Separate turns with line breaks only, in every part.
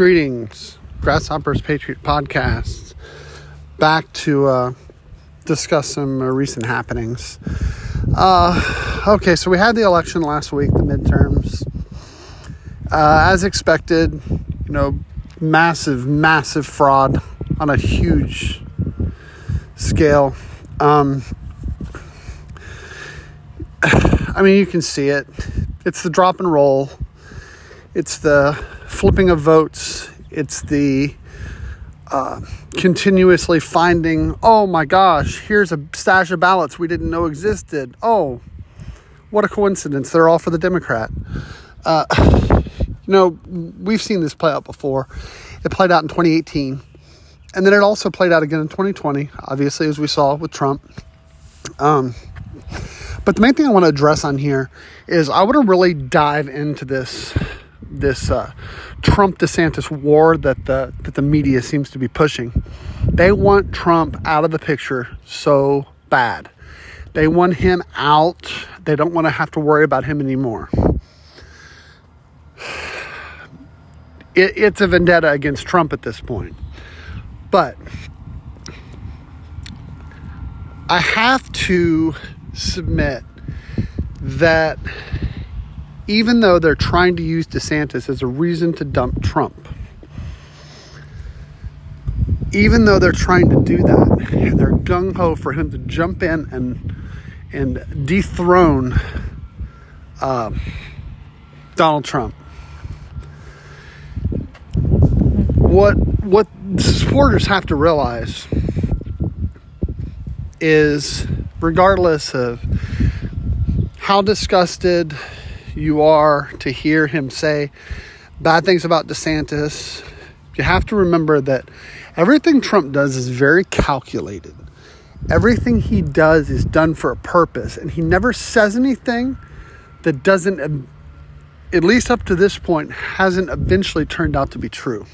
Greetings, Grasshoppers Patriot Podcasts. Back to uh, discuss some uh, recent happenings. Uh, okay, so we had the election last week, the midterms. Uh, as expected, you know, massive, massive fraud on a huge scale. Um, I mean, you can see it. It's the drop and roll. It's the flipping of votes, it's the uh, continuously finding, oh my gosh, here's a stash of ballots we didn't know existed. Oh, what a coincidence. They're all for the Democrat. Uh, you know, we've seen this play out before. It played out in 2018. And then it also played out again in 2020, obviously, as we saw with Trump. Um, but the main thing I want to address on here is I want to really dive into this this uh, Trump DeSantis war that the that the media seems to be pushing. They want Trump out of the picture so bad. They want him out. They don't want to have to worry about him anymore. It, it's a vendetta against Trump at this point. But I have to submit that even though they're trying to use DeSantis as a reason to dump Trump. Even though they're trying to do that, and they're gung ho for him to jump in and and dethrone uh, Donald Trump. What what supporters have to realize is, regardless of how disgusted you are to hear him say bad things about DeSantis, you have to remember that everything Trump does is very calculated. Everything he does is done for a purpose, and he never says anything that doesn't, um, at least up to this point, hasn't eventually turned out to be true.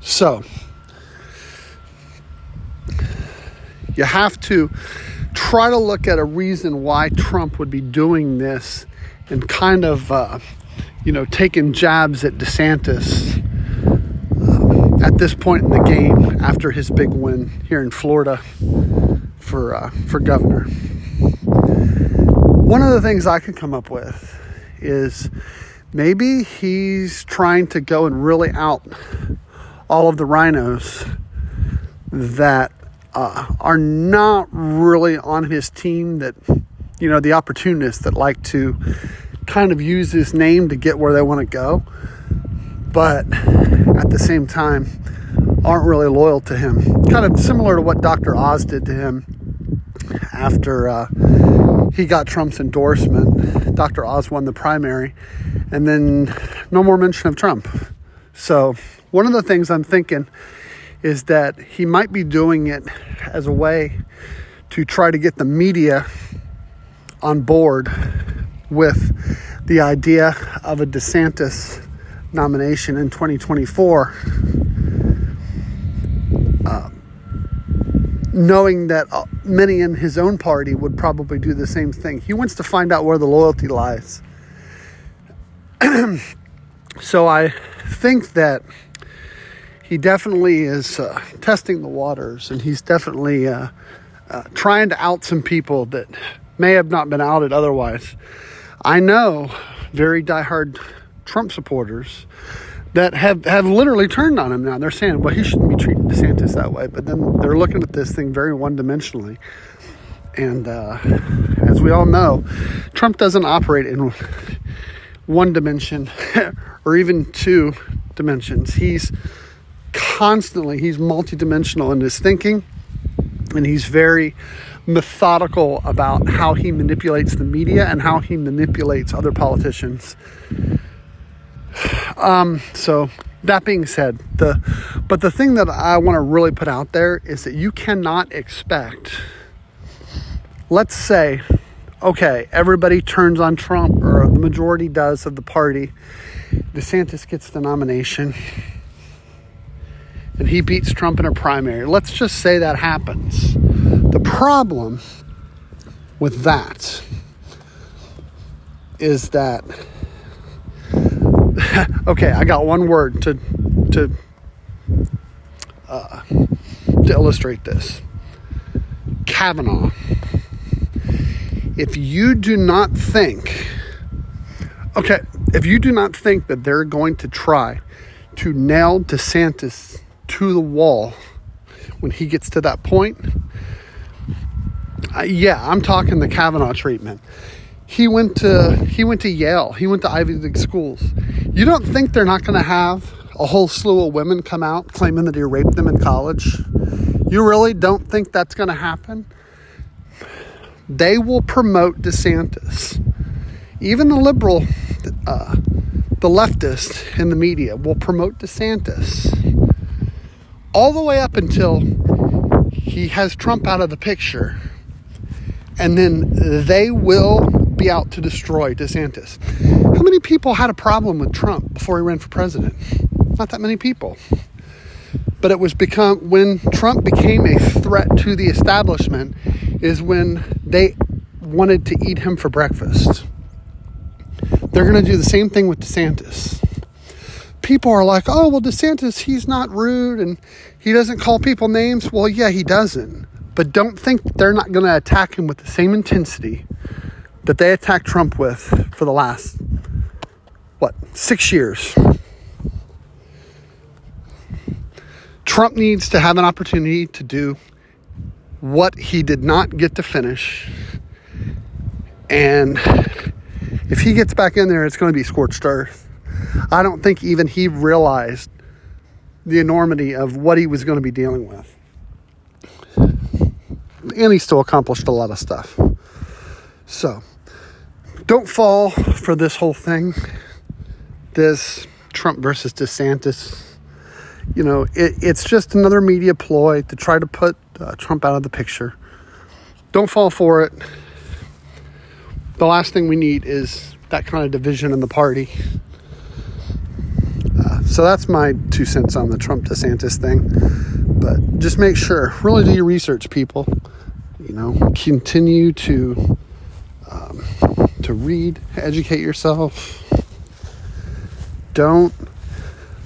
So, you have to try to look at a reason why Trump would be doing this and kind of, uh, you know, taking jabs at DeSantis uh, at this point in the game after his big win here in Florida for uh, for governor. One of the things I could come up with is maybe he's trying to go and really out all of the RINOs that uh, are not really on his team that you know, the opportunists that like to kind of use his name to get where they want to go, but at the same time aren't really loyal to him. Kind of similar to what Dr. Oz did to him after uh, he got Trump's endorsement. Dr. Oz won the primary, and then no more mention of Trump. So, one of the things I'm thinking is that he might be doing it as a way to try to get the media on board with the idea of a DeSantis nomination in 2024, uh, knowing that uh, many in his own party would probably do the same thing. He wants to find out where the loyalty lies. so I think that he definitely is uh, testing the waters and he's definitely uh, uh, trying to out some people that may have not been outed otherwise. I know very diehard Trump supporters that have, have literally turned on him now. They're saying, well, he shouldn't be treating DeSantis that way. But then they're looking at this thing very one dimensionally. And uh, as we all know, Trump doesn't operate in one dimension or even two dimensions. He's constantly, he's multidimensional in his thinking and he's very methodical about how he manipulates the media and how he manipulates other politicians. Um, so that being said, the but the thing that I want to really put out there is that you cannot expect. Let's say, okay, everybody turns on Trump, or the majority does of the party. DeSantis gets the nomination and he beats Trump in a primary. Let's just say that happens. The problem with that is that okay, I got one word to to uh, to illustrate this. Kavanaugh. If you do not think, okay, if you do not think that they're going to try to nail DeSantis to the wall when he gets to that point, uh, yeah, I'm talking the Kavanaugh treatment. He went to he went to Yale. He went to Ivy League schools. You don't think they're not going to have a whole slew of women come out claiming that he raped them in college? You really don't think that's going to happen? They will promote DeSantis. Even the liberal, uh, the leftist in the media will promote DeSantis all the way up until he has Trump out of the picture. And then they will be out to destroy DeSantis. How many people had a problem with Trump before he ran for president? Not that many people. But it was become when Trump became a threat to the establishment is when they wanted to eat him for breakfast. They're going to do the same thing with DeSantis. People are like, "Oh, well DeSantis, he's not rude and he doesn't call people names." Well, yeah, he doesn't. But don't think they're not going to attack him with the same intensity that they attacked Trump with for the last, what, six years. Trump needs to have an opportunity to do what he did not get to finish. And if he gets back in there, it's going to be scorched earth. I don't think even he realized the enormity of what he was going to be dealing with. And he still accomplished a lot of stuff. So, don't fall for this whole thing. This Trump versus DeSantis. You know, it, it's just another media ploy to try to put uh, Trump out of the picture. Don't fall for it. The last thing we need is that kind of division in the party. Uh, so that's my two cents on the Trump DeSantis thing. But just make sure, really do your research, people. You know, continue to um, to read, educate yourself. Don't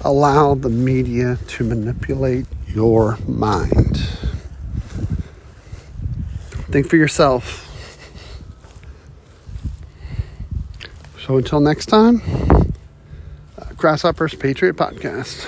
allow the media to manipulate your mind. Think for yourself. So until next time, Grasshoppers Patriot Podcast.